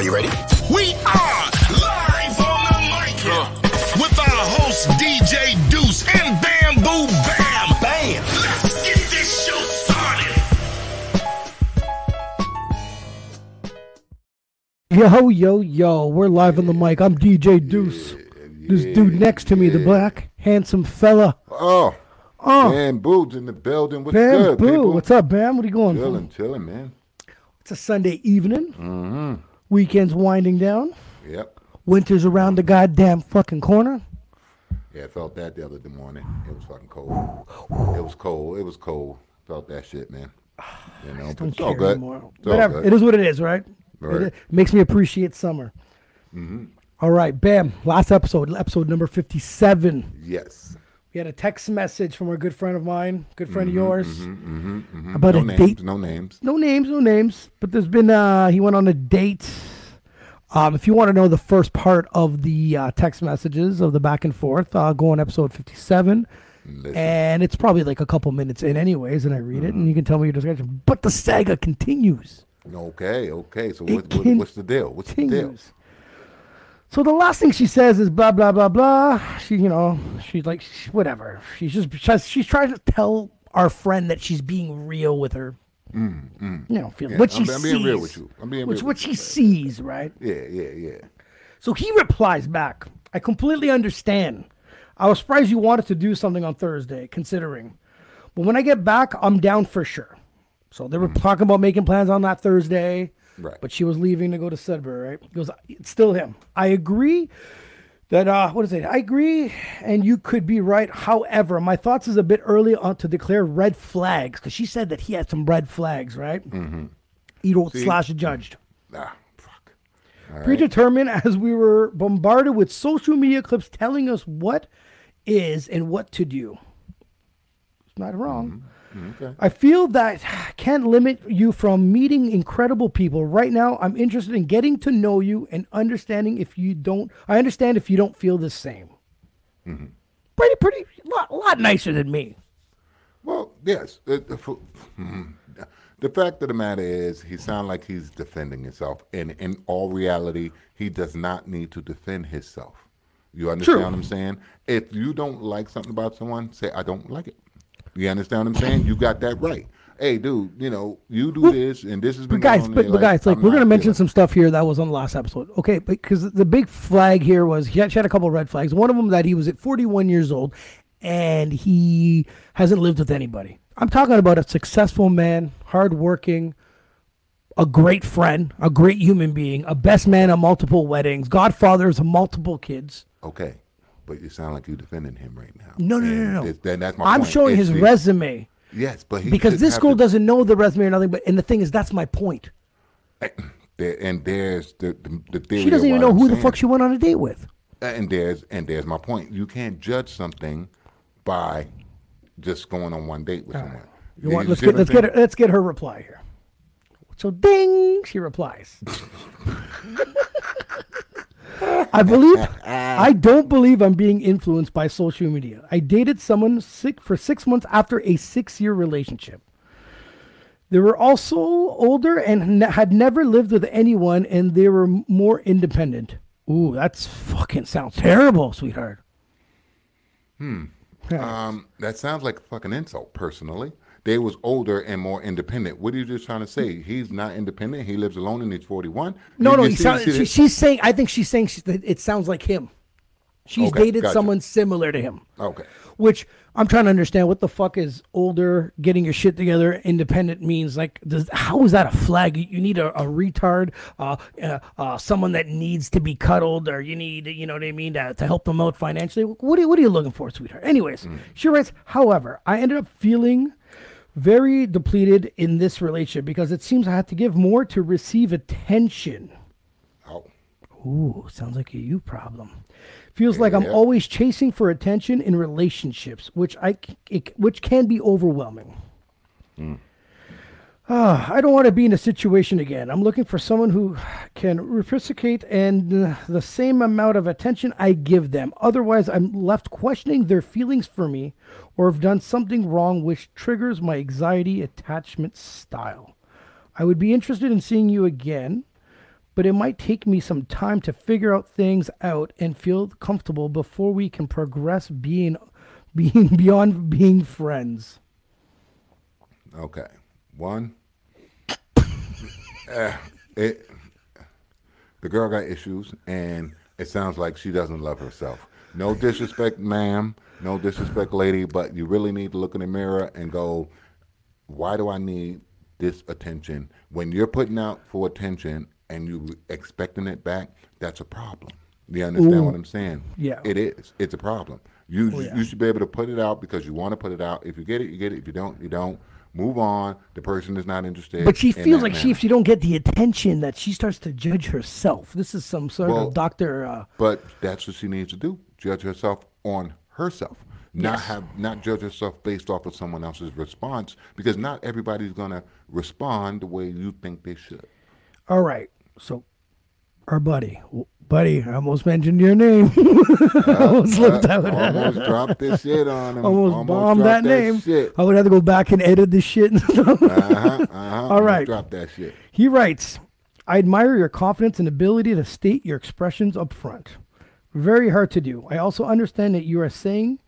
Are you ready? We are live on the mic with our host DJ Duss and Bamboo Bam. Bam. Let's get this show started. Yo, yo, yo, we're live on the mic. I'm DJ Duss. This dude next to me, the black, handsome fella. Oh, Oh, Bamboo's in the building. What's Bam good, people? What's up, Bam? What are you going for? Chilling, chilling, man. It's a Sunday evening. Mm-hmm. Weekend's winding down. Yep. Winter's around the goddamn fucking corner. Yeah, I felt that the other morning. It was fucking cold. It was cold. It was cold. Felt that shit, man. You know, Don't it's all care good. anymore. It's Whatever. It is what it is, right? Right. Mm-hmm. It, it makes me appreciate summer. All right, Bam. Last episode, episode number 57. Yes. We had a text message from a good friend of mine, good friend Mm-hmm, of yours, Mhm. about no a names. date. No names. no names, no names, but there's been uh he went on a date. Um, if you want to know the first part of the uh, text messages of the back and forth, uh, go on episode 57. Listen. And it's probably like a couple minutes in, anyways, and I read it, and you can tell me your discussion. But the saga continues. Okay. Okay. So what, what, what's the deal? What's the deal? So the last thing she says is blah blah blah blah. She, you know, she's like whatever. She's just she's, trying to tell our friend that she's being real with her. You know, feel Mm, Yeah, what she I'm- I'm being real sees, with you. I'm being which real what she you. sees, right? Yeah. Yeah. Yeah. So he replies back. I completely understand. I was surprised you wanted to do something on Thursday, considering. But when I get back, I'm down for sure. So they were talking about making plans on that Thursday. Right. But she was leaving to go to Sudbury, right? He goes, it's still him. I agree that uh what is it? I agree and you could be right. However, my thoughts is a bit early on to declare red flags because she said that he had some red flags, right? Mm-hmm. Either slash judged Ah, fuck. All right. predetermined as we were bombarded with social media clips telling us what is and what to do. It's not wrong. Okay. I feel that can't limit you from meeting incredible people. Right now, I'm interested in getting to know you and understanding if you don't. I understand if you don't feel the same. Mm-hmm. Pretty, pretty, lot, lot nicer than me. Well, yes. The. The fact of the matter is, he sounds like he's defending himself, and in all reality, he does not need to defend himself. You understand True. what I'm saying? If you don't like something about someone, say I don't like it. You understand what I'm saying? You got that right. Hey, dude, you know you do this, and this has been But guys, on but, but life. guys, like I'm we're gonna mention feeling some stuff here that was on the last episode. Okay, because the big flag here was he had, she had a couple of red flags. One of them that he was at 41 years old, and he hasn't lived with anybody. I'm talking about a successful man, hardworking, a great friend, a great human being, a best man at multiple weddings, godfathers of multiple kids. Okay, but you sound like you're defending him right now. No, no, no, And no, no. Then that's my I'm point. showing It's his the- resume Yes, but he because this girl to- doesn't know the resume or nothing. But and the thing is, that's my point. Eh, eh, and there's the the, the theory. She doesn't even know I'm who the fuck she went on a date with. Eh, and there's and there's my point. You can't judge something by just going on one date with someone. You want, let's get let's get her, let's get her reply here. So ding, she replies. I believe I don't believe I'm being influenced by social media. I dated someone sick for six months after a six-year relationship. They were also older and had never lived with anyone, and they were more independent. Ooh, that's fucking sounds terrible, sweetheart. Hmm. Um, that sounds like a fucking insult. Personally, they was older and more independent. What are you just trying to say? He's not independent. He lives alone and he's forty one. No, no, he sound, she, she's saying. I think she's saying she, that it sounds like him. She's Okay, dated gotcha. someone similar to him. Okay. Which I'm trying to understand. What the fuck is older, getting your shit together, independent means? Like, does how is that a flag? You- You need a, a retard, uh, uh, uh, someone that needs to be cuddled, or you need, you know what I mean, to, to help them out financially. What are, you- what are you looking for, sweetheart? Anyways, she writes. However, I ended up feeling very depleted in this relationship because it seems I have to give more to receive attention. Oh, Ooh, sounds like a you problem. Feels like I'm Yeah. always chasing for attention in relationships, which I it, which can be overwhelming. Hmm. Ah, I don't want to be in a situation again. I'm looking for someone who can reciprocate and uh, the same amount of attention I give them. Otherwise, I'm left questioning their feelings for me or have done something wrong which triggers my anxiety attachment style. I would be interested in seeing you again, but it might take me some time to figure out things out and feel comfortable before we can progress being being beyond being friends. Okay. One. Eh, it, the girl got issues, and it sounds like she doesn't love herself. No disrespect, ma'am. No disrespect, lady, but you really need to look in the mirror and go, why do I need this attention? When you're putting out for attention and you expecting it back, that's a problem. You understand what I'm saying? Yeah. It is. It's a problem. You Oh, yeah. you should be able to put it out because you want to put it out. If you get it, you get it. If you don't, you don't. Move on. The person is not interested. But she feels like she, if she don't get the attention, that she starts to judge herself. This is some sort Well- of doctor. Uh, But that's what she needs to do. Judge herself on herself. Not Yes. have not judge herself based off of someone else's response because not everybody's gonna respond the way you think they should. all right, so our buddy, buddy, I almost mentioned your name. I almost looked at it. Almost dropped this shit on him. almost, bombed that dropped name. Shit. I would have to go back and edit this shit. Uh-huh, uh-huh. All right. Drop that shit. he writes, I admire your confidence and ability to state your expressions up front. Very hard to do. I also understand that you are saying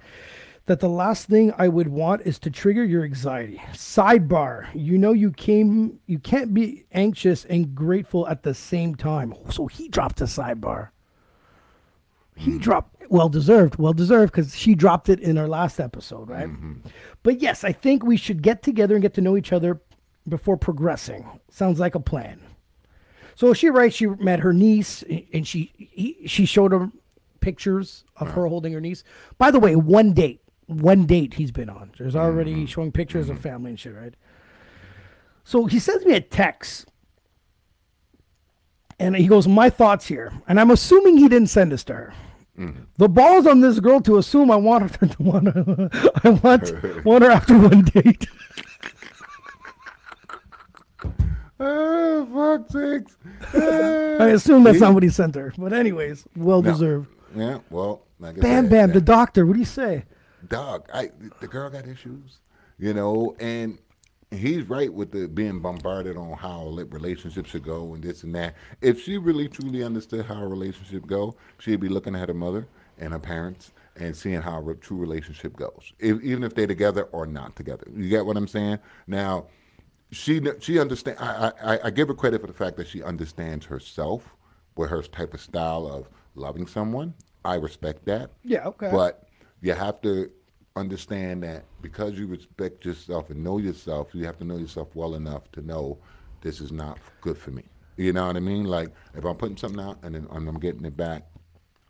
that the last thing I would want is to trigger your anxiety. Sidebar, you know you came you can't be anxious and grateful at the same time. So he dropped a sidebar. He hmm. dropped well deserved, well deserved because she dropped it in our last episode, right? Mm-hmm. But yes, I think we should get together and get to know each other before progressing. Sounds like a plan. So she writes she met her niece and she he, she showed her pictures of her holding her niece. By the way, one date, one date he's been on. There's already mm-hmm. showing pictures of mm-hmm. family and shit, right? So he sends me a text. And he goes, My thoughts here. And I'm assuming he didn't send this to her. Mm-hmm. The ball's on this girl to assume I want her to want her, I want want her after one date. Oh, fuck sakes. I assume that's not what he sent her. But anyways, well deserved. Yeah, well, Bam bam, that- the doctor, what do you say? Dog, I the girl got issues, you know, and he's right with the being bombarded on how relationships should go and this and that. If she really truly understood how a relationship go, she'd be looking at her mother and her parents and seeing how a true relationship goes, if, even if they're together or not together. You get what I'm saying? Now, she she understand. I, I I give her credit for the fact that she understands herself, with her type of style of loving someone. I respect that. Yeah, okay. But you have to understand that because you respect yourself and know yourself, you have to know yourself well enough to know this is not good for me. You know what I mean? Like if I'm putting something out and then and I'm getting it back,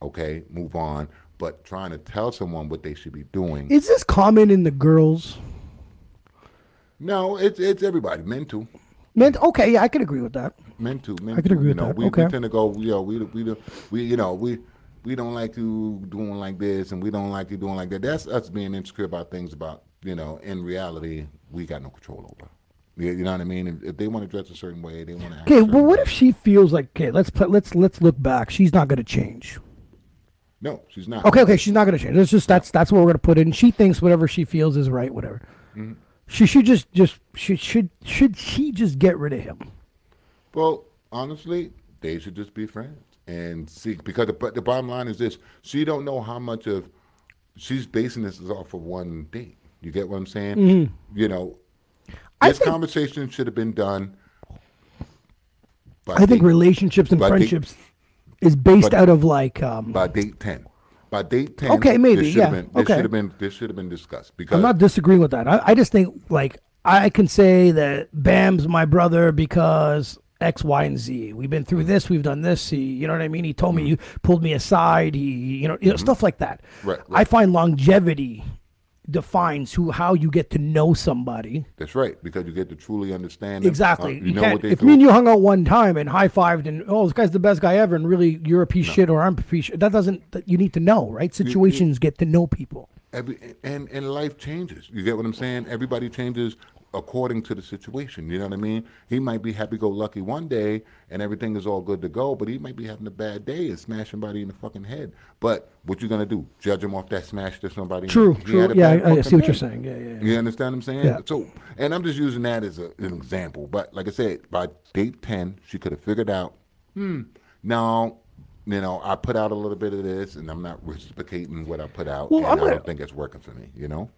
okay, move on. But trying to tell someone what they should be doing. Is this common in the girls? no, it's it's everybody. Men too. Men, okay, yeah, I can agree with that. Men too. Men I can agree you with know, that. We, Okay. we tend to go, you know, we we we you know we we don't like you doing like this, and we don't like you doing like that. That's us being insecure about things about you know. In reality, we got no control over. You, you know what I mean? If, if they want to dress a certain way, they want to. Okay, but what if she feels like okay, let's put, let's let's look back. She's not gonna change. No, she's not. Okay, okay, she's not gonna change. That's just that's that's what we're gonna put in. She thinks whatever she feels is right, whatever. Mm-hmm. She should just just should should should she just get rid of him? Well, honestly, they should just be friends and see. Because the, the bottom line is this: she don't know how much of she's basing this off of one date. You get what I'm saying? You know, Mm-hmm. This think- conversation should have been done. By I think date- relationships and friendships is based but- out of like um by date ten. By date ten, Okay, maybe, yeah, been. This okay. should have been. This should have been discussed because I'm not disagreeing with that. I, I just think like I can say that Bam's my brother because X, Y, and Z. We've been through this. We've done this. He, you know what I mean. He told me you pulled me aside. He, you know, you know stuff like that. Mm-hmm. Right, I find longevity defines who how you get to know somebody. that's right because you get to truly understand them. Exactly. Uh, you know can't, what they if do. me and you hung out one time and high fived and oh this guy's the best guy ever and really you're a piece of shit or I'm a piece. Of, that doesn't. That you need to know, right? Situations get to know people. Every and and life changes. You get what I'm saying? Everybody changes according to the situation. You know what I mean? He might be happy-go-lucky one day and everything is all good to go, but he might be having a bad day and smash somebody in the fucking head. But what you gonna do? Judge him off that smash to somebody? True, true. Yeah, I, I see what you're saying. Yeah, yeah. yeah. You understand what I'm saying? Yeah. So, and I'm just using that as a, an example. But like I said, by date 10, she could have figured out Hmm. Now you know, I put out a little bit of this, and I'm not reciprocating what I put out, Well, and I'm I gonna- don't think it's working for me. You know,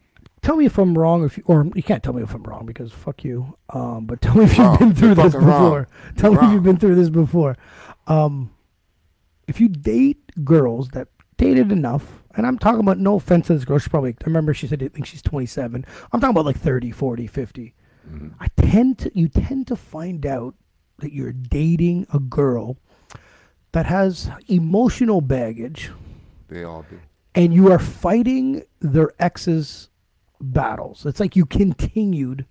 Tell me if I'm wrong, if you, or you can't tell me if I'm wrong because fuck you. Um, but tell me if you've Wrong. been through You're this fucking wrong. before. Tell me if you've been through this before. Um, if you date girls that dated enough, and I'm talking about no offense to this girl, she's probably, I remember she said, I think she's 27. I'm talking about like 30, 40, 50. Mm-hmm. I tend to, you tend to find out that you're dating a girl that has emotional baggage they all do. and you are fighting their ex's battles. It's like you continued.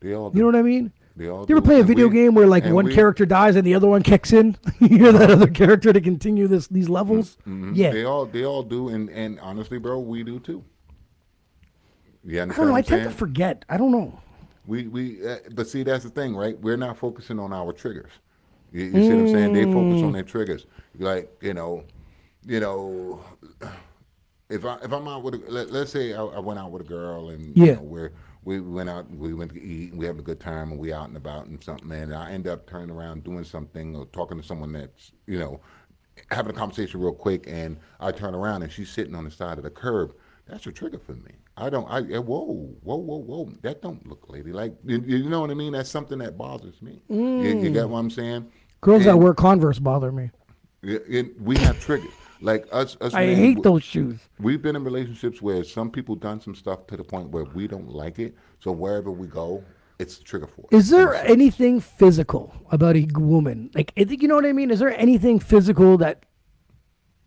They all do. You know what I mean? They all You ever do. play a And video we- game where like one we- character dies and the other one kicks in? you hear that other character to continue this these levels? Mhm. Yeah. They all they all do, and and honestly, bro, we do too. Yeah, I don't know. I tend to forget. I don't know. We we, uh, but see, that's the thing, right? We're not focusing on our triggers. You, you see what I'm saying? They focus Mm. on their triggers. Like you know, you know, if I if I'm out with, a, let, let's say I, I went out with a girl and Yeah. you know, we're we went out, we went to eat, and we having a good time, and we out and about and something, and I end up turning around doing something or talking to someone that's you know having a conversation real quick, and I turn around and she's sitting on the side of the curb. That's a trigger for me. I don't. I whoa, whoa, whoa, whoa. That don't look lady like. You, you know what I mean? That's something that bothers me. You, you get mm. what I'm saying? Girls that wear Converse bother me. yeah, and we have triggers. Like us, us I men, hate w- those shoes. We've been in relationships where some people done some stuff to the point where we don't like it. So wherever we go, it's a trigger for. Is there anything physical about a woman? Like, I think you know what I mean. Is there anything physical that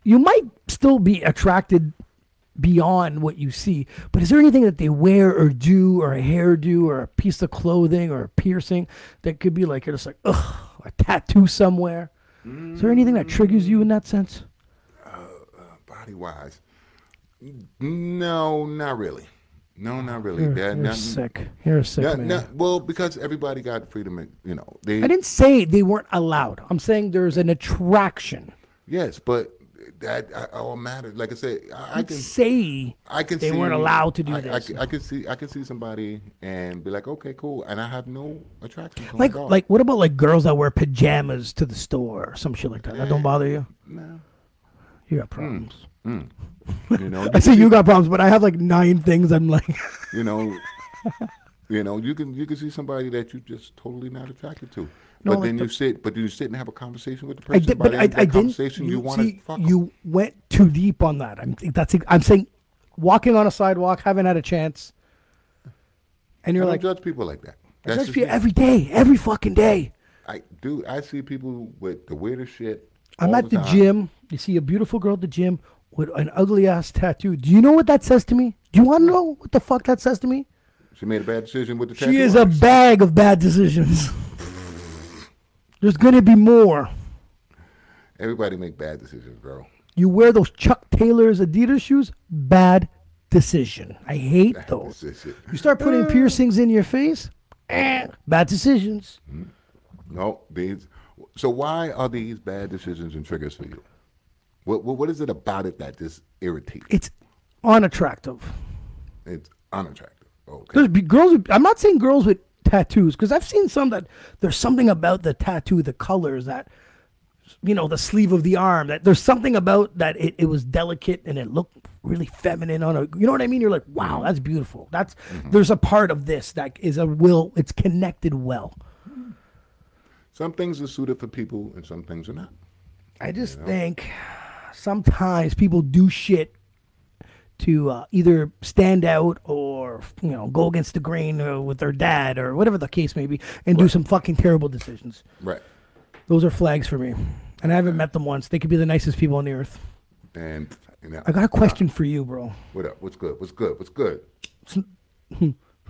you might still be attracted beyond what you see? But is there anything that they wear or do, or a hairdo, or a piece of clothing, or a piercing that could be like you're just like, ugh, a tattoo somewhere? Is there anything that triggers you in that sense? Body wise? No, not really. No, not really. You're, That- you're not- sick. You're a sick not- man. not- well, because everybody got freedom. You know, they I didn't say they weren't allowed. I'm saying there's an attraction. yes, but that I, all matters. Like I said, I, I I can say I can they see, weren't allowed to do I, I this. can- I, can see I can see somebody and be like, okay, cool, and I have no attraction. To Like, like, what about like girls that wear pajamas to the store or some shit like that? That don't eh, bother you? no, You got problems. Hmm. Mm. you know, I see you got problems, but I have like nine things. I'm like, you know, you know, you can you can see somebody that you just totally not attracted to. No, But like then the- you sit, but you sit and have a conversation with the I person. did, but the I, I that didn't. conversation, you, want to fuck 'em. You went too deep on that. I'm that's. I'm saying, walking on a sidewalk, haven't had a chance, and you're don't like, judge people like that. I judge you me. every day, every fucking day. I do. I see people with the weirdest shit. I'm at the time. gym. You see a beautiful girl at the gym with an ugly ass tattoo. Do you know what that says to me? Do you want to know what the fuck that says to me? She made a bad decision with the She tattoo is a bag of bad decisions. There's gonna be more. Everybody make bad decisions, bro. You wear those Chuck Taylor's Adidas shoes, bad decision. I hate those. Decision. You start putting piercings in your face, eh, bad decisions. No, these. So why are these bad decisions and triggers for you? What what, what is it about it that just irritates? you? It's unattractive. It's unattractive. Okay. There's be- girls. With, I'm not saying girls with tattoos because I've seen some that there's something about the tattoo, the colors that, you know, the sleeve of the arm. That there's something about that. It, it was delicate and it looked really feminine on a. You know what I mean? You're like, wow, mm-hmm. that's beautiful. That's mm-hmm. there's a part of this that is a will. It's connected well. Some things are suited for people and some things are not. I just think sometimes people do shit to uh, either stand out or you know go against the grain uh, with their dad or whatever the case may be, and do some fucking terrible decisions. Right. Those are flags for me, and I haven't met them once. They could be the nicest people on the earth. And you know, I got a question for you, bro. what up? What's good? What's good? What's good?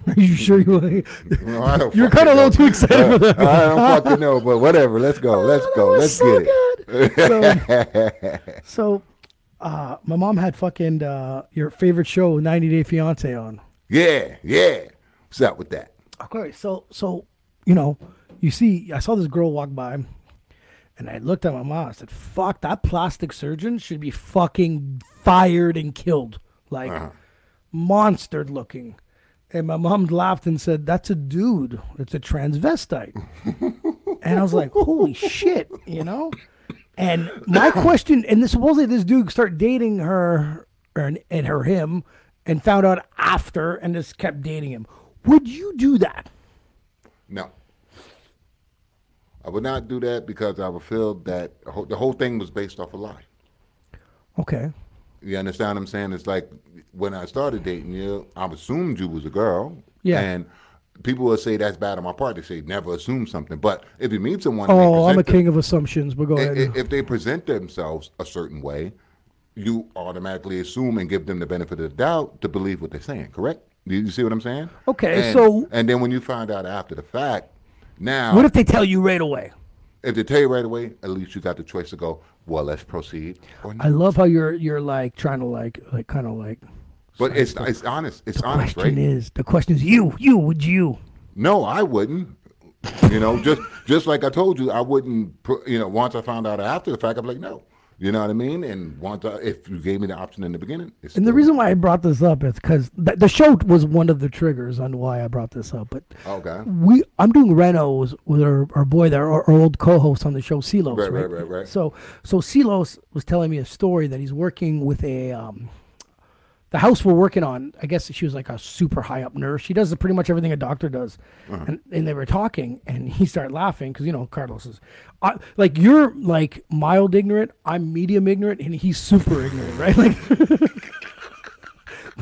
Are you sure you? No, I don't You're kind of a little too excited for that. I don't fucking know, but whatever. Let's go. Let's go. was Let's so get it. So, so uh, my mom had fucking uh, your favorite show, 90 Day Fiance, on. Yeah, yeah. What's up with that? Okay, so so you know, you see, I saw this girl walk by, and I looked at my mom. I said, "Fuck, that plastic surgeon should be fucking fired and killed, like monstered looking." And my mom laughed and said, "That's a dude. It's a transvestite." and I was like, holy shit, you know. And my question, and this, supposedly this dude started dating her, or and her him, and found out after, and just kept dating him. Would you do that? No. I would not do that because I would feel that the whole thing was based off a lie. Okay. You understand what I'm saying? It's like when I started dating you, I assumed you was a girl. Yeah. And people will say that's bad on my part. They say never assume something. But if you meet someone, Oh, I'm a present them- king of assumptions, but go ahead. if they present themselves a certain way, you automatically assume and give them the benefit of the doubt to believe what they're saying. Correct? You, you see what I'm saying? Okay, And- so- and then when you find out after the fact, now what if they tell you right away? if they tell you right away, at least you got the choice to go. Well, let's proceed. I love how you're you're like trying to like like kind of like. But it's it's honest. It's honest, right? The Question right? is the question is you you would you No, I wouldn't. You know, just just like I told you, I wouldn't. pr- You know, once I found out after the fact, I'm like, no. You know what I mean? And once I, if you gave me the option in the beginning, it's And the reason why I brought this up is because the, the show was one of the triggers on why I brought this up. But okay, we, I'm doing Renos with our, our boy there, our, our old co-host on the show, Silos. Right, Right, right, right, right. So, so Silos was telling me a story that he's working with a, um, the house we're working on. I guess she was like a super high up nurse. She does pretty much everything a doctor does. Uh-huh. And, and they were talking, and he started laughing because you know Carlos is, I, like you're like mild ignorant, I'm medium ignorant, and he's super ignorant, right? Like.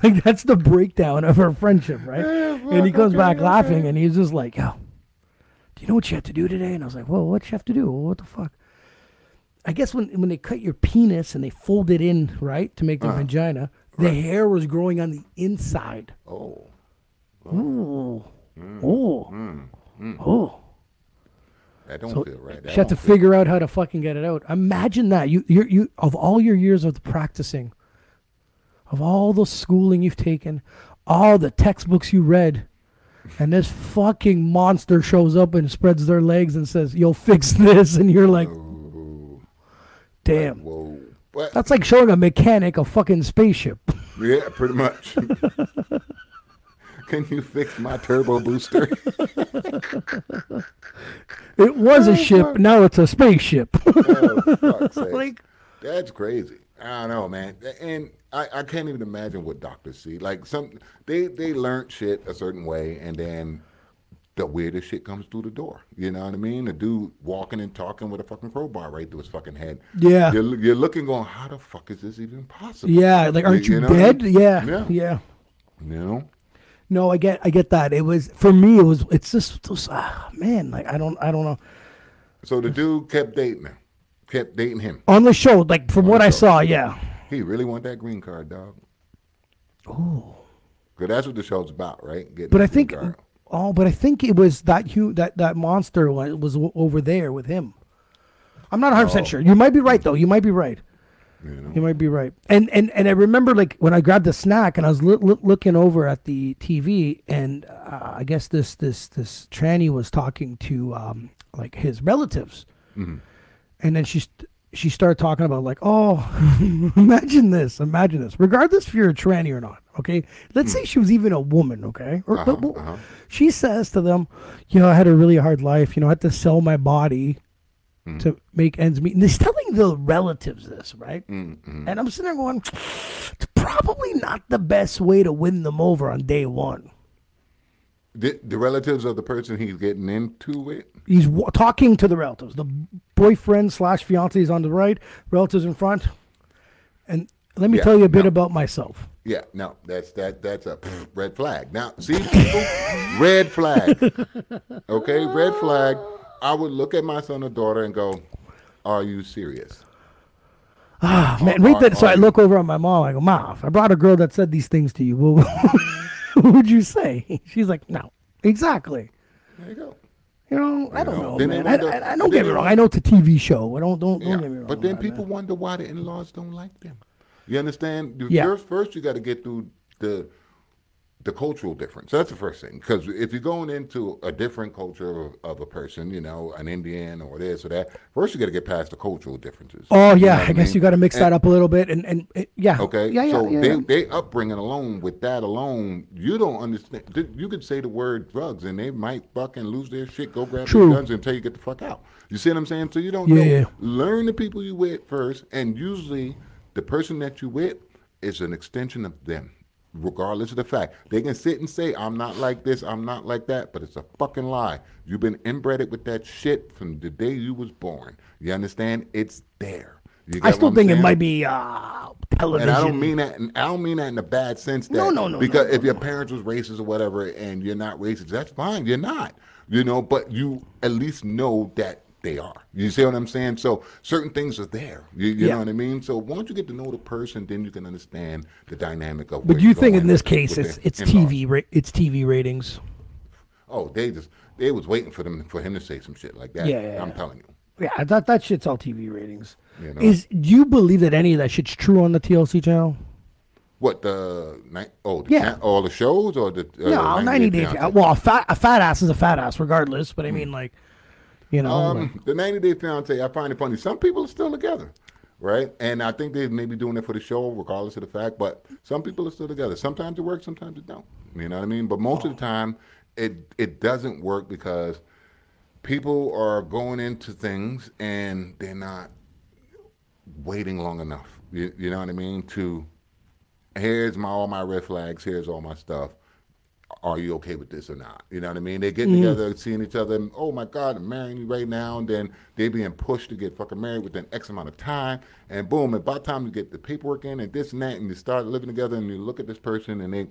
Like that's the breakdown of our friendship, right? and he comes back laughing, and he's just like, "Yo, do you know what you have to do today?" And I was like, "Well, what you have to do? Well, what the fuck?" I guess when when they cut your penis and they fold it in, right, to make the vagina, the hair was growing on the inside. oh, oh. Ooh, oh, oh. that don't So feel right. That she had to figure out how to fucking get it out. Imagine that. You, you, you, of all your years of practicing, of all the schooling you've taken, all the textbooks you read, and this fucking monster shows up and spreads their legs and says, "You'll fix this," and you're like, "Damn." Whoa, but That's like showing a mechanic a fucking spaceship. yeah, pretty much. Can you fix my turbo booster? It was a oh, ship, now it's a spaceship. oh, fuck's sake. like, That's crazy. I don't know, man. And I, I can't even imagine what doctors see. Like some they they learn shit a certain way and then the weirdest shit comes through the door. You know what I mean? The dude walking and talking with a fucking crowbar right through his fucking head. Yeah. You're, you're looking going, how the fuck is this even possible? yeah, like, aren't you, know what I dead? Yeah, Yeah. yeah. You know? No, I get, I get that. It was for me. It was. It's just, those, ah, man. Like I don't, I don't know. So the dude kept dating her. Kept dating him. On the show, like from what I saw, yeah. He really want that green card, dog. Oh. Cause that's what the show's about, right? Getting But I think, card. Oh, but I think it was that hu that that monster was, o- over there with him. I'm not 100 Oh. percent sure. You might be right though. You might be right. You know? You might be right. And and and I remember like when I grabbed the snack and I was loo- loo- looking over at the TV and uh, I guess this this this tranny was talking to um like his relatives, Mm-hmm. and then she st- she started talking about like oh imagine this imagine this regardless if you're a tranny or not okay let's say she was even a woman okay or, Hmm. Uh-huh, but- but uh-huh. she says to them you know I had a really hard life you know I had to sell my body Hmm. to make ends meet. And he's telling the relatives this, right? Mm-hmm. And I'm sitting there going, it's probably not the best way to win them over on day one. The, the relatives of the person he's getting into with. He's w- talking to the relatives. The boyfriend slash fiance is on the right, relatives in front. And let me Yeah, tell you a bit no. about myself. Yeah, no, that's that that's a red flag. Now, see, people, red flag. Okay, red flag. I would look at my son or daughter and go, "Are you serious?" Ah, man, right then. So I look over at my mom. I go, "Mom, I brought a girl that said these things to you, what, what would you say? She's like, No, exactly. There you go. You know, I don't know, know, man. I, wonder- I, I then don't get they me wrong. I know it's a TV show. I don't don't don't Yeah, get me wrong. but then people that. wonder why the in-laws don't like them. You understand? Yeah. First, first you got to get through the the cultural difference. That's the first thing. Because if you're going into a different culture of, of a person, you know, an Indian or this or that, first you got to get past the cultural differences. Oh You know yeah, I guess mean? you got to mix And- that up a little bit, and and uh, yeah. Okay. Yeah, yeah, so yeah. they yeah. they upbringing alone with that alone, you don't understand. You could say the word drugs and they might fucking lose their shit, go grab True. their guns and tell you get the fuck out. You see what I'm saying? So you don't Yeah, know. yeah. Learn the people you with first, and usually the person that you with is an extension of them. Regardless of the fact, they can sit and say, "I'm not like this, I'm not like that," but it's a fucking lie. You've been inbred with that shit from the day you was born. You understand? It's there. I still think it might be uh, television. And I don't mean that. I don't mean that in a bad sense. That, No, no, no, Because no, if your parents was racist or whatever, and you're not racist, that's fine. You're not. You know, but you at least know that they are. You see what I'm saying? So certain things are there. You, you Yeah. know what I mean? So once you get to know the person, then you can understand the dynamic of. But you think in this case it's it's. TV ra- it's TV ratings. Oh, they just they was waiting for them for him to say some shit like that. Yeah, yeah, I'm yeah. telling you. Yeah, that that shit's all TV ratings. You know. Is do you believe that any of that shit's true on the TLC channel? What the night? Oh, the Yeah. all the shows or the uh, no, 90 Day. Fiancé? Well, a fat a fat ass is a fat ass regardless. But I mean, like, you know, like- Um, the 90 Day Fiance, I find it funny. Some people are still together, right? And I think they may be doing it for the show, regardless of the fact. But some people are still together. Sometimes it works, sometimes it don't. You know what I mean? But most of the time, it it doesn't work because people are going into things and they're not waiting long enough. You, you know what I mean? To here's my all my red flags. Here's all my stuff. Are you okay with this or not? You know what I mean? They get mm-hmm. together, seeing each other. And, oh my God, I'm marrying you right now, and then they're being pushed to get fucking married within X amount of time, and boom, and by the time you get the paperwork in and this and that, and you start living together, and you look at this person, and they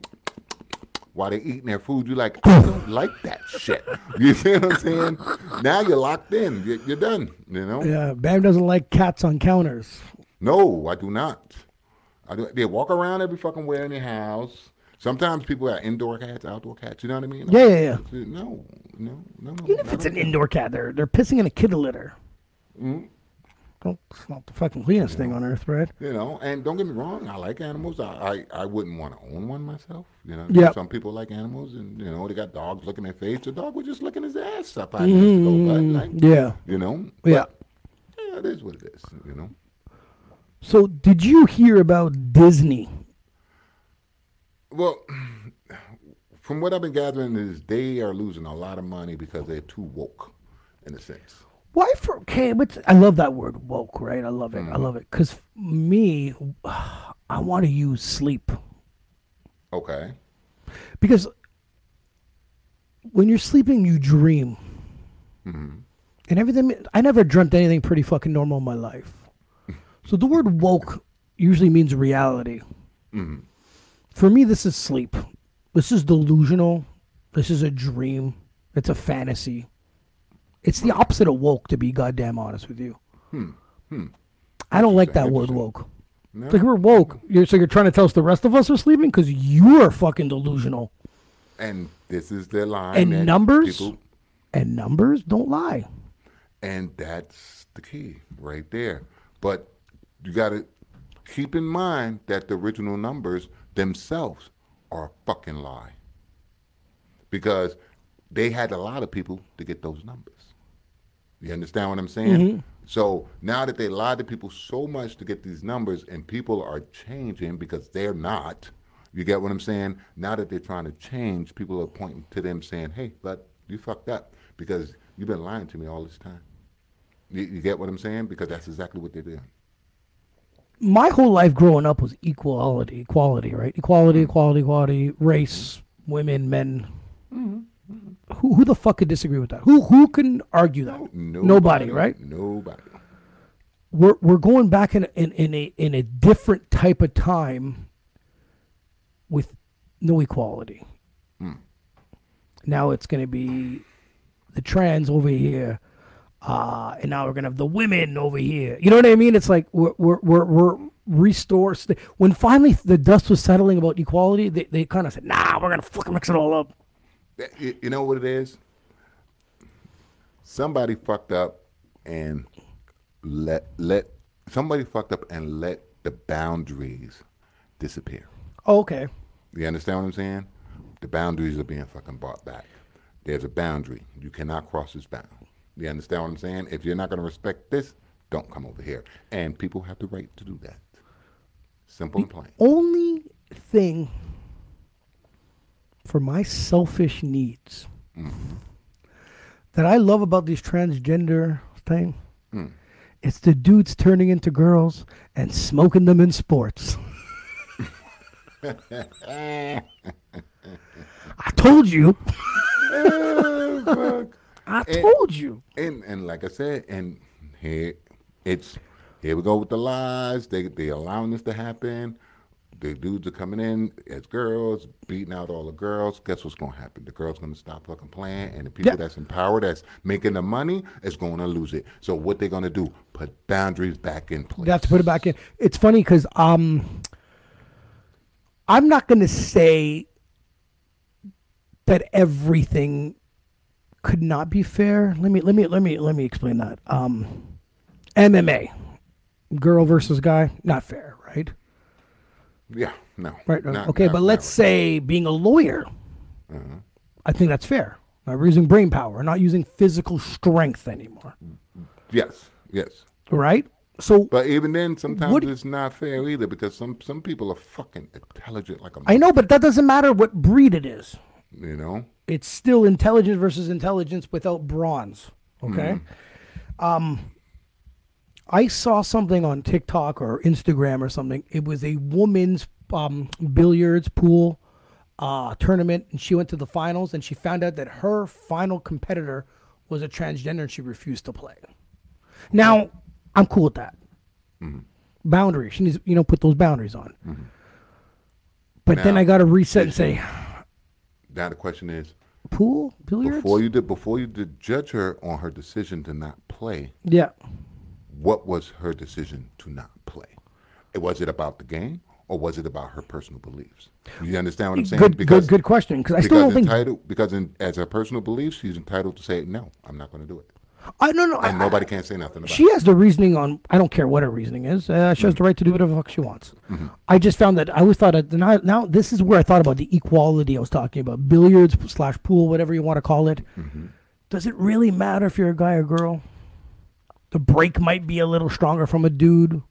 while they're eating their food, you're like, I don't like that shit. You see what I'm saying? Now you're locked in. You're, you're done. You know? yeah, Bam doesn't like cats on counters. No, I do not. I do, they walk around every fucking where in your house. Sometimes people have indoor cats, outdoor cats. You know what I mean? Yeah, yeah, yeah. No, no, no, no. Even if it's an indoor cat, they're they're pissing in a kitty litter. Mm-hmm. Don't it's not the fucking cleanest thing on earth, right? You know, and don't get me wrong, I like animals. I, I, I wouldn't want to own one myself. You know, Yep. some people like animals, and you know, they got dogs licking their face. The dog was just licking his ass up ago, but like, Mm-hmm. Yeah. you know, Yeah. Yeah, it is what it is. You know, So, did you hear about Disney? Well, from what I've been gathering is they are losing a lot of money because they're too woke, in a sense. Why for okay? But I love that word woke, right? I love it. Mm-hmm. I love it because me, I want to use sleep Okay. because when you're sleeping, you dream, Mm-hmm. and everything. I never dreamt anything pretty fucking normal in my life. So the word woke usually means reality. Mm-hmm. For me, this is sleep. This is delusional. This is a dream. It's a fantasy. It's the opposite of woke, to be goddamn honest with you. Hmm. Hmm. I don't like that word woke. No? It's like we're woke. You're, so you're trying to tell us the rest of us are sleeping because you are fucking delusional. And this is their line. And numbers? people- And numbers don't lie. And that's the key right there. But you got to keep in mind that the original numbers themselves are a fucking lie. Because they had a lot of people to get those numbers. You understand what I'm saying? Mm-hmm. So now that they lied to people so much to get these numbers and people are changing because they're not, you get what I'm saying? Now that they're trying to change, people are pointing to them saying, hey, but you fucked up because you've been lying to me all this time. You, you get what I'm saying? Because that's exactly what they're doing. My whole life growing up was equality, equality, right? Equality, mm-hmm. equality, equality, race, women, men. Mm-hmm. Who, who the fuck could disagree with that? Who who can argue that? Nobody, right? Nobody. we're we're going back in in, in a in a different type of time with no equality. Hmm. Now it's going to be the trans over here, uh, and now we're going to have the women over here. You know what I mean? It's like we're we're we're, we're restore st- when finally the dust was settling about equality. They they kind of said, "Nah, we're gonna fucking mix it all up." You, you know what it is? Somebody fucked up and let let somebody fucked up and let the boundaries disappear. Oh, okay. You understand what I'm saying? The boundaries are being fucking brought back. There's a boundary. You cannot cross this bound. You understand what I'm saying? If you're not going to respect this, don't come over here. And people have the right to do that. Simple and plain. Only thing for my selfish needs mm-hmm. that I love about these transgender thing, mm. it's the dudes turning into girls and smoking them in sports. I told you. Oh, I told you. And and like I said, and here it's here we go with the lies. They they allowing this to happen. The dudes are coming in as girls, beating out all the girls. Guess what's gonna happen? The girls gonna stop fucking playing, and the people Yeah. that's in power, that's making the money, is gonna lose it. So what they gonna do? Put boundaries back in place. They have to put it back in. It's funny because um, I'm not going to say that everything could not be fair. Let me let me let me let me explain that. Um, MMA, girl versus guy, not fair, right? Yeah, no. Right. Not- okay, not- but let's say being a lawyer, I think that's fair. Not using brain power, not using physical strength anymore, Yes, yes. right? So But even then, sometimes What- it's not fair either because some some people are fucking intelligent like a I know, but that doesn't matter what breed it is. you know. It's still intelligence versus intelligence without bronze. Okay. Um, I saw something on TikTok or Instagram or something. It was a woman's um, billiards pool uh, tournament, and she went to the finals, and she found out that her final competitor was a transgender, and she refused to play. Now, I'm cool with that. Boundaries. She needs, you know, put those boundaries on. But then I got to reset and say, Now the question is, pool billiards. before you did before you did judge her on her decision to not play, yeah. what was her decision to not play? It was it about the game or was it about her personal beliefs? You understand what I'm saying? Good, good, good question. Because I still don't because think entitled because in, as her personal beliefs, she's entitled to say no. I'm not going to do it, I no no. and I, nobody can't say nothing about she it. has the reasoning on. I don't care what her reasoning is. Uh, she has the right to do whatever the fuck she wants. Mm-hmm. I just found that I always thought that now, now this is where I thought about the equality I was talking about. Billiards slash pool, whatever you want to call it. Mm-hmm. Does it really matter if you're a guy or girl? The break might be a little stronger from a dude.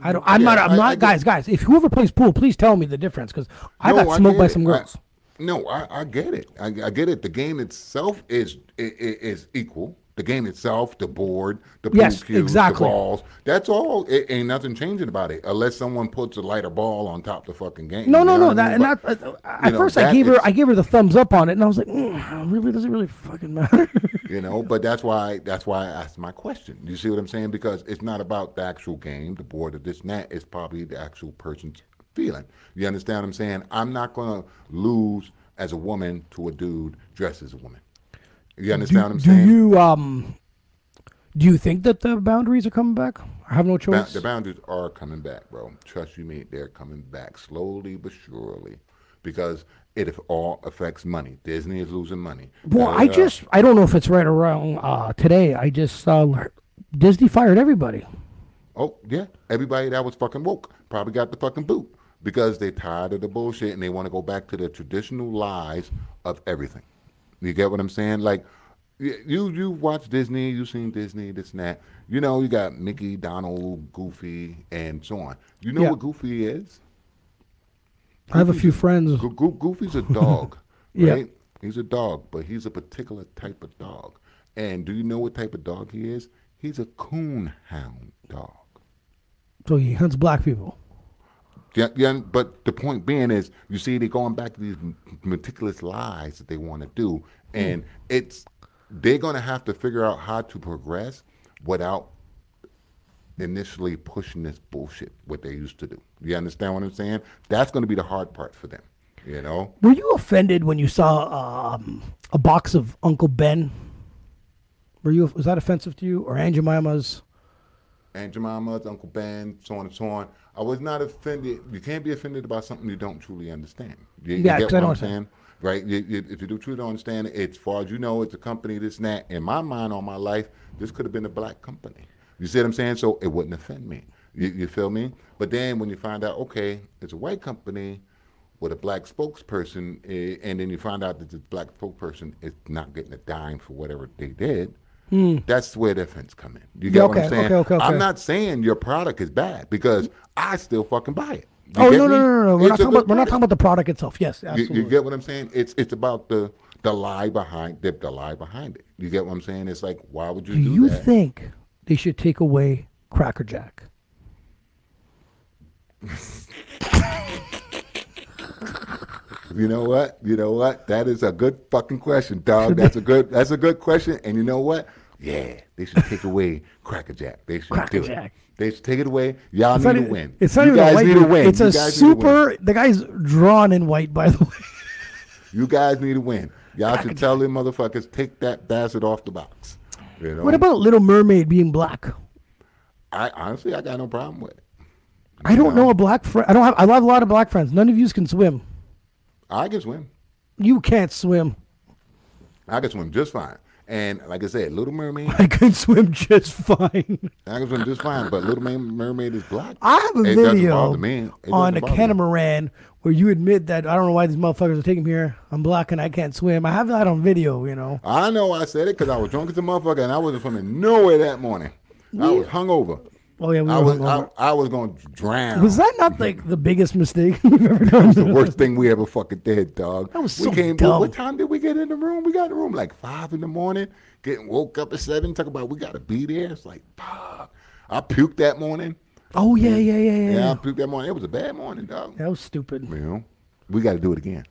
I don't. I'm Yeah, not. I'm I- not. I guys, guys. If whoever plays pool, please tell me the difference because I No, got smoked by some girls. No, I, I get it. I, I get it. The game itself is is, is equal. The game itself, the board, the Yes, cues, exactly. the balls. That's all. It ain't nothing changing about it, unless someone puts a lighter ball on top of the fucking game. No, you no, no. what I That mean? But, that. Uh, at know, first, I gave her. I gave her the thumbs up on it, and I was like, mm, really? Does it really fucking matter? you know, but that's why that's why I asked my question. You see what I'm saying? Because it's not about the actual game, the board, or this and that. It's probably the actual person's feeling. You understand what I'm saying? I'm not gonna lose as a woman to a dude dressed as a woman. You understand what I'm do saying? you um? Do you think that the boundaries are coming back? I have no Ba- choice. the boundaries are coming back, bro. Trust you me, they're coming back slowly but surely, because it all affects money. Disney is losing money. well, I Uh, just I don't know if it's right or wrong. Uh, today I just uh, Disney fired everybody. Oh yeah, everybody that was fucking woke probably got the fucking boot because they're tired of the bullshit and they want to go back to the traditional lies of everything. You get what I'm saying? Like you you watch Disney, you seen Disney, this and that. You know, you got Mickey, Donald, Goofy, and so on. You know Yeah. what Goofy is? I have a few friends. Go- Go- Goofy's a dog, Yeah. right? He's a dog, but he's a particular type of dog. And do you know what type of dog he is? He's a coon hound dog. So he hunts black people. Yeah, yeah, but the point being is, you see, they're going back to these meticulous lies that they want to do, and it's they're going to have to figure out how to progress without initially pushing this bullshit what they used to do. You understand what I'm saying? That's going to be the hard part for them. You know? Were you offended when you saw um, a box of Uncle Ben? Were you was that offensive to you or Aunt Jemima's? Aunt Jemima's, Uncle Ben, so on and so on. I was not offended. You can't be offended about something you don't truly understand. You, you Yeah, get 'cause I what don't I'm saying? Right? You, you, if you do truly understand it, as far as you know, it's a company, this and that. In my mind, all my life, this could have been a black company. You see what I'm saying? So it wouldn't offend me. You, you feel me? But then when you find out, okay, it's a white company, with a black spokesperson, eh, and then you find out that the black spokesperson is not getting a dime for whatever they did. Hmm. That's where the offense come in. You get. Yeah, what I'm saying? okay, okay, okay. I'm not saying your product is bad because I still fucking buy it. You Oh no, no, no, no, no. We're not talking about we're not talking about the product itself. Yes, You, absolutely. you get what I'm saying? It's it's about the the lie behind the, the lie behind it. You get what I'm saying? It's like why would you do that? do, you that? think they should take away Cracker Jack? You know what? You know what? That is a good fucking question, dog. That's a good that's a good question. And you know what? Yeah, they should take away Cracker Jack. They should Cracker do Jack. it. They should take it away. Y'all It's need not to win. It's not you even guys a white need to win. It's you a guys need to win. super. The guy's drawn in white, by the way. You guys need to win. Y'all should tell them motherfuckers take that bastard off the box. You know? What about Little Mermaid being black? I honestly I got no problem with it. I don't know a black friend. I don't have. I have a lot of black friends. None of you can swim. I can swim. You can't swim. I can swim just fine. And like I said, Little Mermaid, I can swim just fine. I can swim just fine. But Little Mermaid is black. I have a It video bother me. It doesn't on a bother me. where you admit that I don't know why these motherfuckers are taking me here. I'm black and I can't swim. I have that on video. You know. I know I said it because I was drunk as a motherfucker and I wasn't swimming nowhere that morning. I was hungover. Oh yeah, we I was I. I was going to drown. Was that not like the biggest mistake we've ever done? the worst thing we ever fucking did, dog. That was we so came. dumb. What time did we get in the room? We got in the room like five in the morning. Getting woke up at seven. Talk about we got to be there. It's like, fuck. I puked that morning. Oh yeah, yeah, yeah, yeah. Yeah, I puked that morning. It was a bad morning, dog. That was stupid. You know, we got to do it again.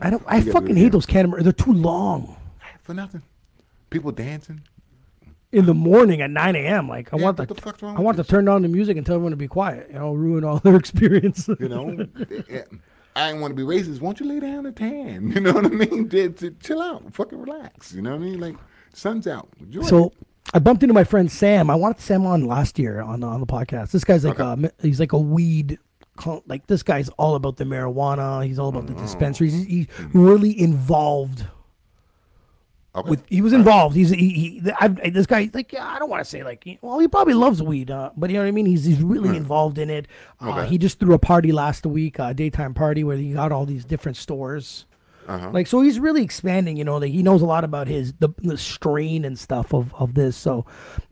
I don't. I gotta do fucking hate those catamarans. They're too long. For nothing. People dancing. In the morning at 9 a.m. Like I Yeah, want the, the I want to turn down the music and tell everyone to be quiet. You know, ruin all their experience. You know, I didn't want to be racist. Won't you lay down and tan? You know what I mean? To chill out, fucking relax. You know what I mean? Like sun's out. Enjoy So it. I bumped into my friend Sam. I wanted Sam on last year on on the podcast. This guy's like a he's like a weed like this guy's all about the marijuana. He's all about Mm. the dispensaries. He's, he's really involved okay. with. He was involved. He's he, he I, this guy like yeah, I don't want to say like well he probably loves weed, uh, but you know what I mean. He's he's really involved in it. Uh, Hmm. Okay. He just threw a party last week, a daytime party where he got all these different stores. Uh-huh. Like so, he's really expanding. You know, like he knows a lot about his the, the strain and stuff of, of this. So,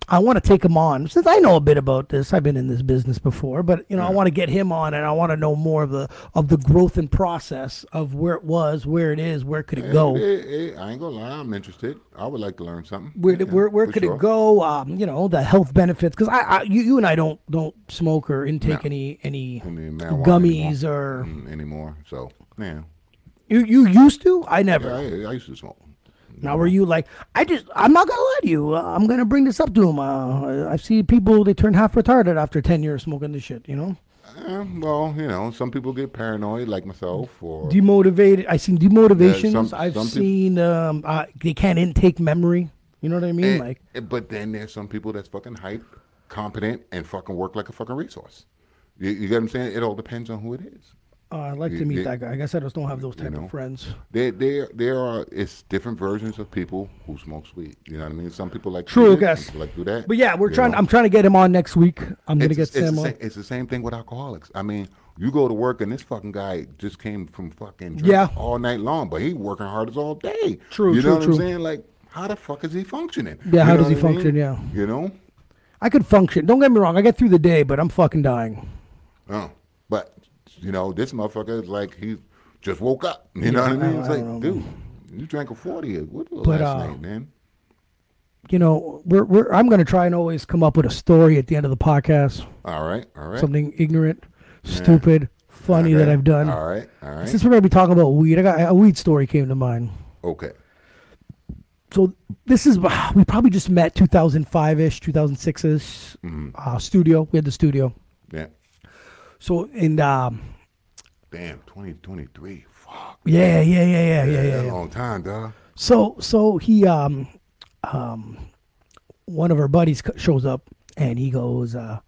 I want to take him on since I know a bit about this. I've been in this business before, but you know, I want to get him on, and I want to know more of the of the growth and process of where it was, where it is, where could it go, Hey, hey, I ain't gonna lie, I'm interested. I would like to learn something. where Yeah, where, where could sure. it go? Um, you know, the health benefits because I, I you, you and I don't don't smoke or intake No. any any gummies anymore. or Mm, anymore. So yeah, you you used to. I never. I, I used to smoke. Now, were you like, I just, I'm not gonna lie to you. Uh, I'm gonna bring this up to him. Uh, I see people they turn half retarded after ten years smoking this shit. You know, Uh, well, you know, some people get paranoid, like myself, or demotivated. I've seen demotivations. some- I've some seen um, uh, they can't intake memory. You know what I mean? And- like, but then there's some people that's fucking hype, competent, and fucking work like a fucking resource. You, you get what I'm saying? It all depends on who it is. Uh, I'd like to meet that guy. I guess I just don't have those type know. of friends. There, there, there are. It's different versions of people who smoke weed. You know what I mean? Some people like True, guess. like do that. But yeah, we're trying. know? I'm trying to get him on next week. I'm gonna get it's Sam on. it's the same thing with alcoholics. I mean, you go to work and this fucking guy just came from fucking Yeah. all night long, but he working hard as all day. True, you true, know what true. I'm saying? Like, how the fuck is he functioning? Yeah, how You know does he I mean? function? Yeah. You know? I could function. Don't get me wrong. I get through the day, but I'm fucking dying. Oh, you know, this motherfucker is like he just woke up. You know what I mean? It's I like, dude, you drank a forty. What was But, last uh, night, man? You know, we're, we're I'm gonna try and always come up with a story at the end of the podcast. All right, all right. something ignorant, stupid, funny that I've done. All right, all right. Since we're gonna be talking about weed, I got a weed story came to mind. Okay. So this is we probably just met 2005 ish, 2006 ish. Mm-hmm. Uh, studio, we had the studio. Yeah. So in um, Damn, 2023. Fuck. yeah, yeah, yeah, yeah, yeah, yeah. Yeah. a long time, dog. So so he um um one of our buddies shows up and he goes uh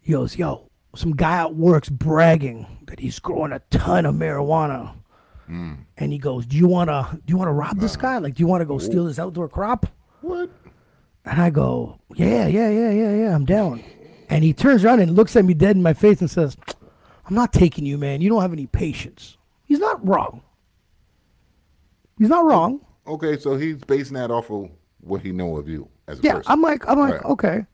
he goes yo some guy at work's bragging that he's growing a ton of marijuana and he goes do you want to do you want to rob this guy like do you want to go steal his outdoor crop What? and I go yeah yeah yeah yeah yeah I'm down and he turns around and looks at me dead in my face and says I'm not taking you, man. You don't have any patience. He's not wrong. He's not wrong. Okay, so he's basing that off of what he know of you as a Yeah, person. I'm like, I'm like, Right. okay,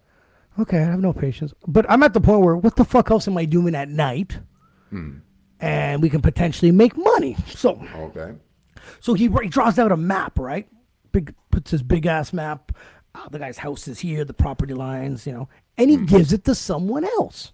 okay, I have no patience. But I'm at the point where, what the fuck else am I doing at night? Hmm. And we can potentially make money. So, Okay. so he, he draws out a map, right? Big puts his big ass map. Uh, the guy's house is here, the property lines, you know, and he mm-hmm. gives it to someone else.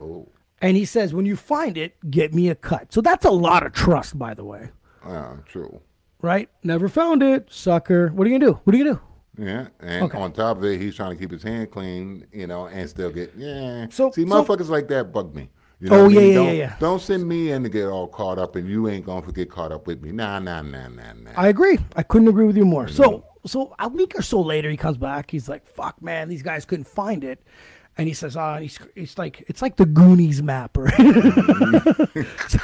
Oh, And he says, when you find it, get me a cut. So that's a lot of trust, by the way, Yeah, true. right? Never found it, sucker. What are you gonna do? What are you gonna do? Yeah, and Okay. on top of it, he's trying to keep his hand clean, you know, and still get yeah. So- see, so- motherfuckers like that bug me. You Oh, what I yeah, mean? yeah, don't, yeah, yeah. Don't send me in to get all caught up, and you ain't gonna get caught up with me. Nah, nah, nah, nah, nah. I agree. I couldn't agree with you more. Mm-hmm. So, so a week or so later, he comes back. He's like, "Fuck, man, these guys couldn't find it," and he says, "Ah, he's, he's like, it's like the Goonies map, right?" so,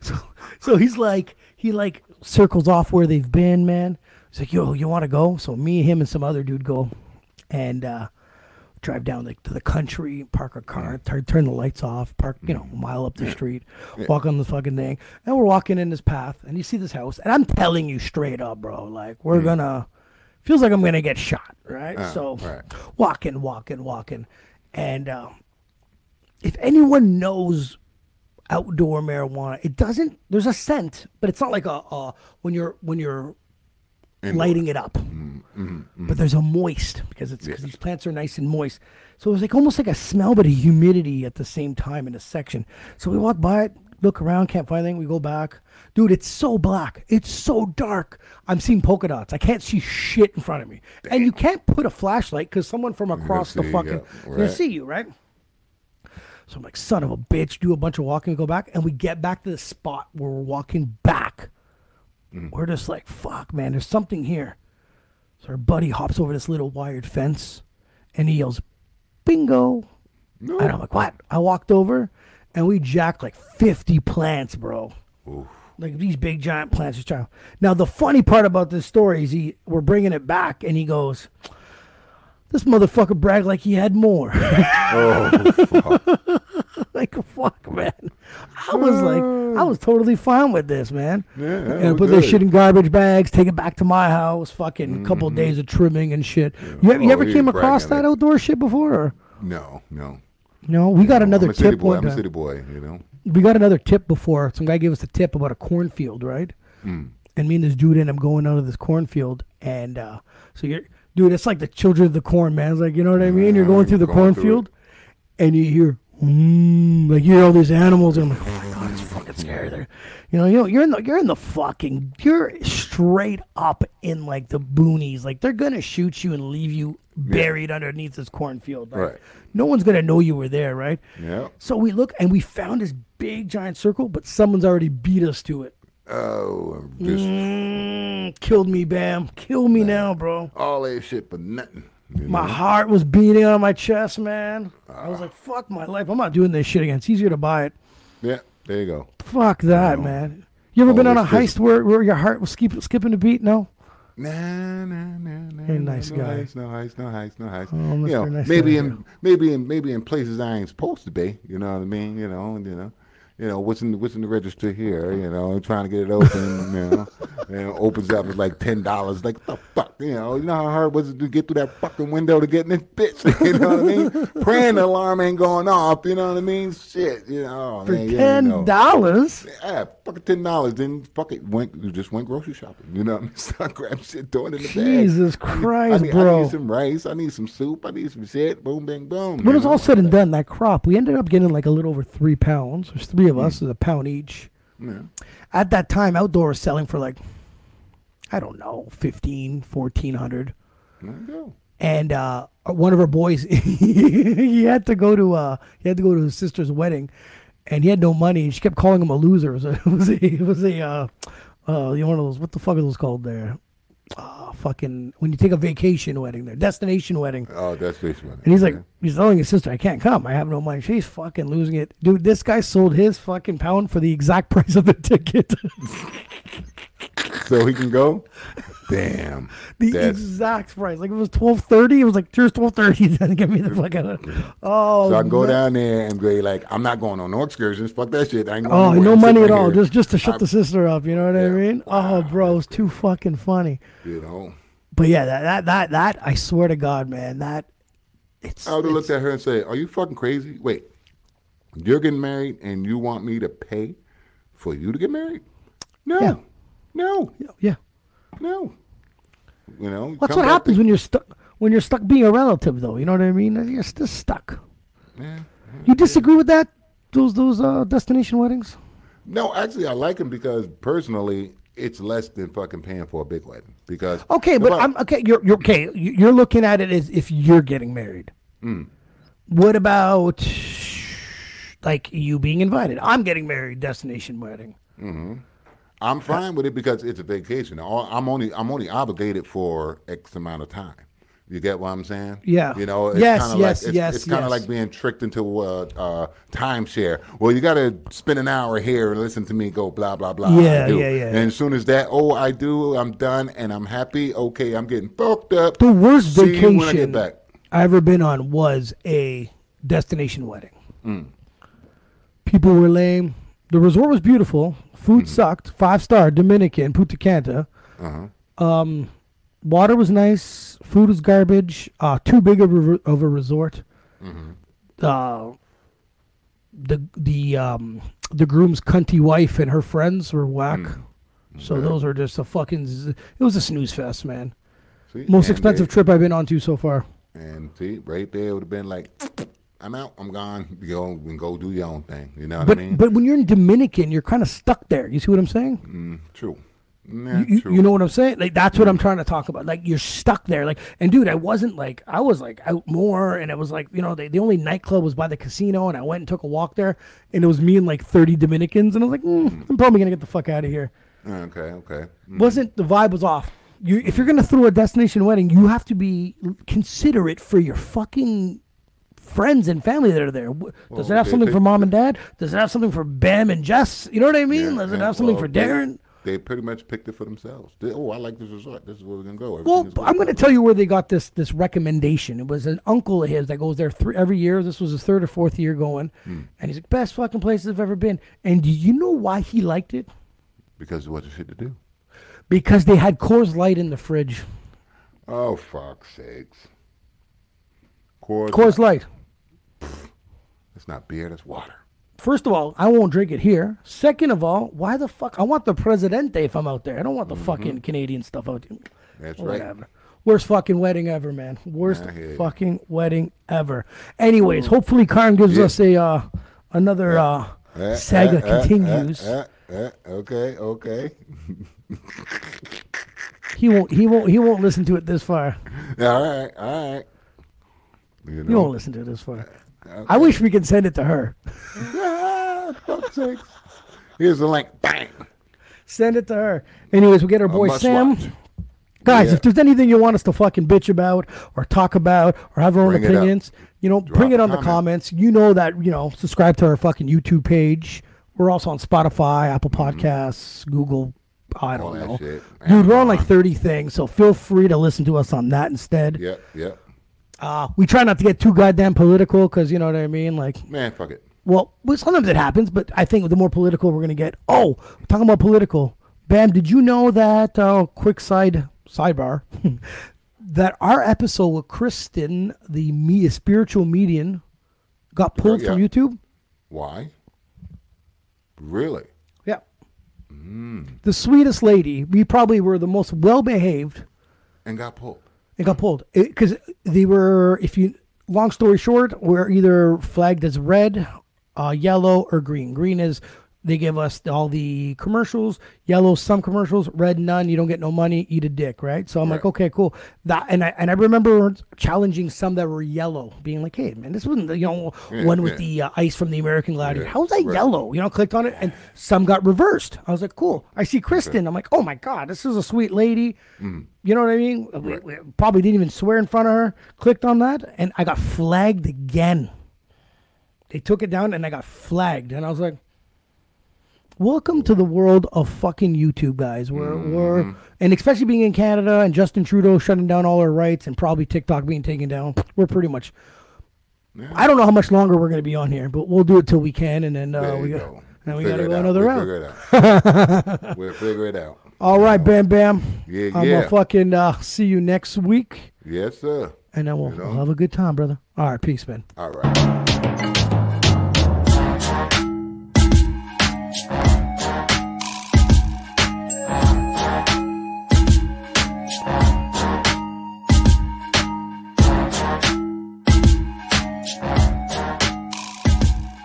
so, so he's like, he like circles off where they've been, man. He's like, "Yo, you want to go?" So me, him, and some other dude go, and uh, drive down like to the country, park a car, turn, turn the lights off, park, you know, a mile up the street, walk on the fucking thing. And we're walking in this path, and you see this house, and I'm telling you straight up, bro, like we're gonna, feels like I'm gonna get shot, right? Uh, so right. walking, walking, walking, and uh, if anyone knows outdoor marijuana, it doesn't. There's a scent, but it's not like a, a when you're when you're lighting it up. But there's a moist because it's because these plants are nice and moist. So it's like almost like a smell, but a humidity at the same time in a section. So we walk by it, look around, can't find anything. We go back, dude. It's so black. It's so dark. I'm seeing polka dots. I can't see shit in front of me, and you can't put a flashlight because someone from across the fucking yeah, right. see you, right? So I'm like, son of a bitch, do a bunch of walking, and go back, and we get back to the spot where we're walking back. We're just like, fuck, man, there's something here. So our buddy hops over this little wired fence and he yells, bingo. No. And I'm like, what? I walked over and we jacked like 50 plants, bro. Like these big giant plants. Just trying. Now, the funny part about this story is he, we're bringing it back and he goes, this motherfucker bragged like he had more. Oh, like fuck, man. I was like, I was uh. totally fine with this, man. Yeah, and put this shit in garbage bags, take it back to my house. Fucking couple of days of trimming and shit. You, ever- you Oh, ever came across that outdoor shit before? Or? No, no. No, we got another I'm a city tip. boy. I'm a city boy. You know. We got another tip before. Some guy gave us a tip about a cornfield, right? Hmm. And me and this dude end up going out of this cornfield, and uh, so you're, dude, it's like the children of the corn, man. It's like you know what I mean. You're going through the going through cornfield, and you hear, mm, like you hear all these animals, and I'm like, oh my god, it's fucking scary there. You know, you know, you're in the, you're in the fucking, you're straight up in like the boonies. Like they're gonna shoot you and leave you buried underneath this cornfield. Like, Right. No one's gonna know you were there, right? Yeah. So we look and we found this big giant circle, but someone's already beat us to it. Oh, just Mm, killed me, Bam. Kill me now, bro. all that shit for nothing. You My know? heart was beating on my chest, man. I was like, fuck my life. I'm not doing this shit again. It's easier to buy it. Yeah, there you go. Fuck that, man. You ever been on a heist where, where your heart was skip, skipping a beat? No? Nah, nah, nah, nah. You're a nice no guy. Heist, no heist, no heist, no heist. Oh, you know, Nice maybe Guy, in maybe in maybe in places I ain't supposed to be. You know what I mean? You know, you know, you know what's in the, what's in the register here? You know, trying to get it open. you know, and it opens up it's like ten dollars. Like the fuck? You know, you know how hard was it to get through that fucking window to get in this bitch? You know what I mean? Praying the alarm ain't going off. You know what I mean? Shit. You know, oh, For man, yeah, you know. $10? Yeah, fucking ten dollars. Then fuck it, went you just went grocery shopping. You know what I mean? Start grabbing shit, throwing it in the bag. Jesus Christ, I need, I need some rice. I need some soup. I need some shit. Boom, bang, boom. When you it was all said and done, that crop, we ended up getting like a little over three pounds. Three of us, it's a pound each. Yeah. At that time, outdoor was selling for like, I don't know, 15, 1400 There you go. and uh, one of our boys he had to go to uh, he had to go to his sister's wedding and he had no money and she kept calling him a loser it was a it was a, it was a uh, uh, you know, one of those what the fuck are those called there uh, fucking when you take a vacation wedding there destination wedding. Oh, that's this one. and he's like he's telling his sister I can't come. I have no money. She's fucking losing it. Dude this guy sold his fucking pound for the exact price of the ticket so he can go. Damn. the That's- exact price. Like it was twelve thirty, it was like here's twelve thirty. Then get me the fuck out. of Oh, so I can go man. down there and be like, I'm not going on no excursions. Fuck that shit. I ain't going Oh, no money at all, here. just just to shut I- the sister up. You know what I Yeah. mean? Oh, bro, it's too fucking funny. You know. But yeah, that that that that I swear to God, man, that it's. I would have looked at her and said, Are you fucking crazy? Wait, you're getting married and you want me to pay for you to get married? No. Yeah. No. yeah, No. You know, that's what happens when you're stuck. When you're stuck being a relative, though, you know what I mean? You're still stuck. Yeah. You disagree with that? Those those uh, destination weddings? No, actually, I like them because personally, it's less than fucking paying for a big wedding. Because Okay, but I'm okay. You're, you're okay. you- You're looking at it as if you're getting married. Hmm. What about like you being invited? I'm getting married. Destination wedding. I'm fine with it because it's a vacation. I'm only I'm only obligated for X amount of time. You get what I'm saying? Yeah. You know, it's Yes, kinda yes, like, it's, yes, It's kind of yes. like being tricked into a uh, timeshare. Well, you got to spend an hour here and listen to me go blah blah blah. Yeah, yeah, yeah. And as soon as that, oh, I do, I'm done, and I'm happy. Okay, I'm getting fucked up. The worst See you when I get vacation back. I ever been on was a destination wedding. Mm. People were lame. The resort was beautiful. Food Mm-hmm. sucked. Five star Dominican Punta Cana. Uh-huh. Um, water was nice. Food was garbage. Uh, too big of a, of a resort. Mm-hmm. Uh, the the um the groom's cunty wife and her friends were whack. Mm. So those were just a fucking. z- It was a snooze fest, man. See? Most expensive trip I've been on to so far. And see, right there would have been like, I'm out, I'm gone. You go and go do your own thing. You know what But I mean? but when you're in Dominican, you're kind of stuck there. You see what I'm saying? Mm, true. Nah, You, you, true. you know what I'm saying? Like that's what I'm trying to talk about. Like you're stuck there. Like and dude, I wasn't like I was like out more, and it was like you know the, the only nightclub was by the casino, and I went and took a walk there, and it was me and like 30 Dominicans, and I was like, mm, I'm probably gonna get the fuck out of here. Okay, okay. Mm. Wasn't the vibe was off? You if you're gonna throw a destination wedding, you have to be considerate for your fucking friends and family that are there. Does it have they- something they- for mom and dad? Does it have something for Bam and Jess? You know what I mean? Yeah, Does it have something well, for Darren? They pretty much picked it for themselves. They, oh, I like this resort. This is where we're gonna go. Well, Everything I'm going to tell you where they got this this recommendation. It was an uncle of his that goes there three, every year. This was his third or fourth year going, Hmm. and he's like, best fucking places I've ever been. And do you know why he liked it? because it was shit to do. Because they had Coors Light in the fridge. Oh fuck's sakes. Coors, Coors Light. It's not beer. That's water. First of all, I won't drink it here. Second of all, why the fuck? I want the Presidente if I'm out there. I don't want the fucking Canadian stuff out there. Mm-hmm. That's right. Worst fucking wedding ever, man. Worst fucking wedding ever. Anyways, hopefully Karn gives Yeah. us a uh, another uh, Eh, saga continues. okay, okay. He won't. He won't. He won't listen to it this far. all right, all right. You He know. won't listen to it this far. I wish we could send it to her. Ah. Here's the link. Bang. Send it to her. Anyways, we get our boy Sam. watch. Guys, Yeah. if there's anything you want us to fucking bitch about or talk about or have our own Bring it opinions, you know, bring it on the comments. You know that, you know, subscribe to our fucking YouTube page. We're also on Spotify, Apple Podcasts, Google. I Mm-hmm. Don't know. Dude, we're on like 30 things, so feel free to listen to us on that instead. Yep, yep. Uh, we try not to get too goddamn political because, you know what I mean? Like, Man, fuck it. Well, well, sometimes it happens, but I think the more political we're gonna get. Oh, talking about political. Bam, did you know that? Uh, quick side sidebar. that our episode with Kristen, the me, spiritual median, got pulled from yeah. YouTube. Why? Really? Yeah. The sweetest lady. We probably were the most well behaved. And got pulled. It got pulled because they were. If you, long story short, we're either flagged as red, uh, yellow, or green. Green is they give us all the commercials. Yellow, some commercials. Red, none. You don't get no money. Eat a dick, right? So I'm like, okay, cool. That and I and I remember challenging some that were yellow, being like, hey man, this wasn't the you know Yeah, one with yeah. the uh, ice from the American Gladiator. Yeah, How's that right. yellow? You know, clicked on it and some got reversed. I was like, cool. I see Kristen. I'm like, oh my god, this is a sweet lady. Mm. You know what I mean? We, we probably didn't even swear in front of her. Clicked on that, and I got flagged again. They took it down, and I got flagged, and I was like, Welcome to the world of fucking YouTube, guys. We're we're and especially being in Canada and Justin Trudeau shutting down all our rights and probably TikTok being taken down. We're pretty much. I don't know how much longer we're going to be on here, but we'll do it till we can, and then uh, we go. and we got to go out. another We'll round. Figure it out. we'll figure it out. All right, Bam Bam. Yeah, I'm yeah. gonna fucking uh, see you next week, Yes, sir. and then we'll, You know? we'll have a good time, brother. All right, peace, man. All right.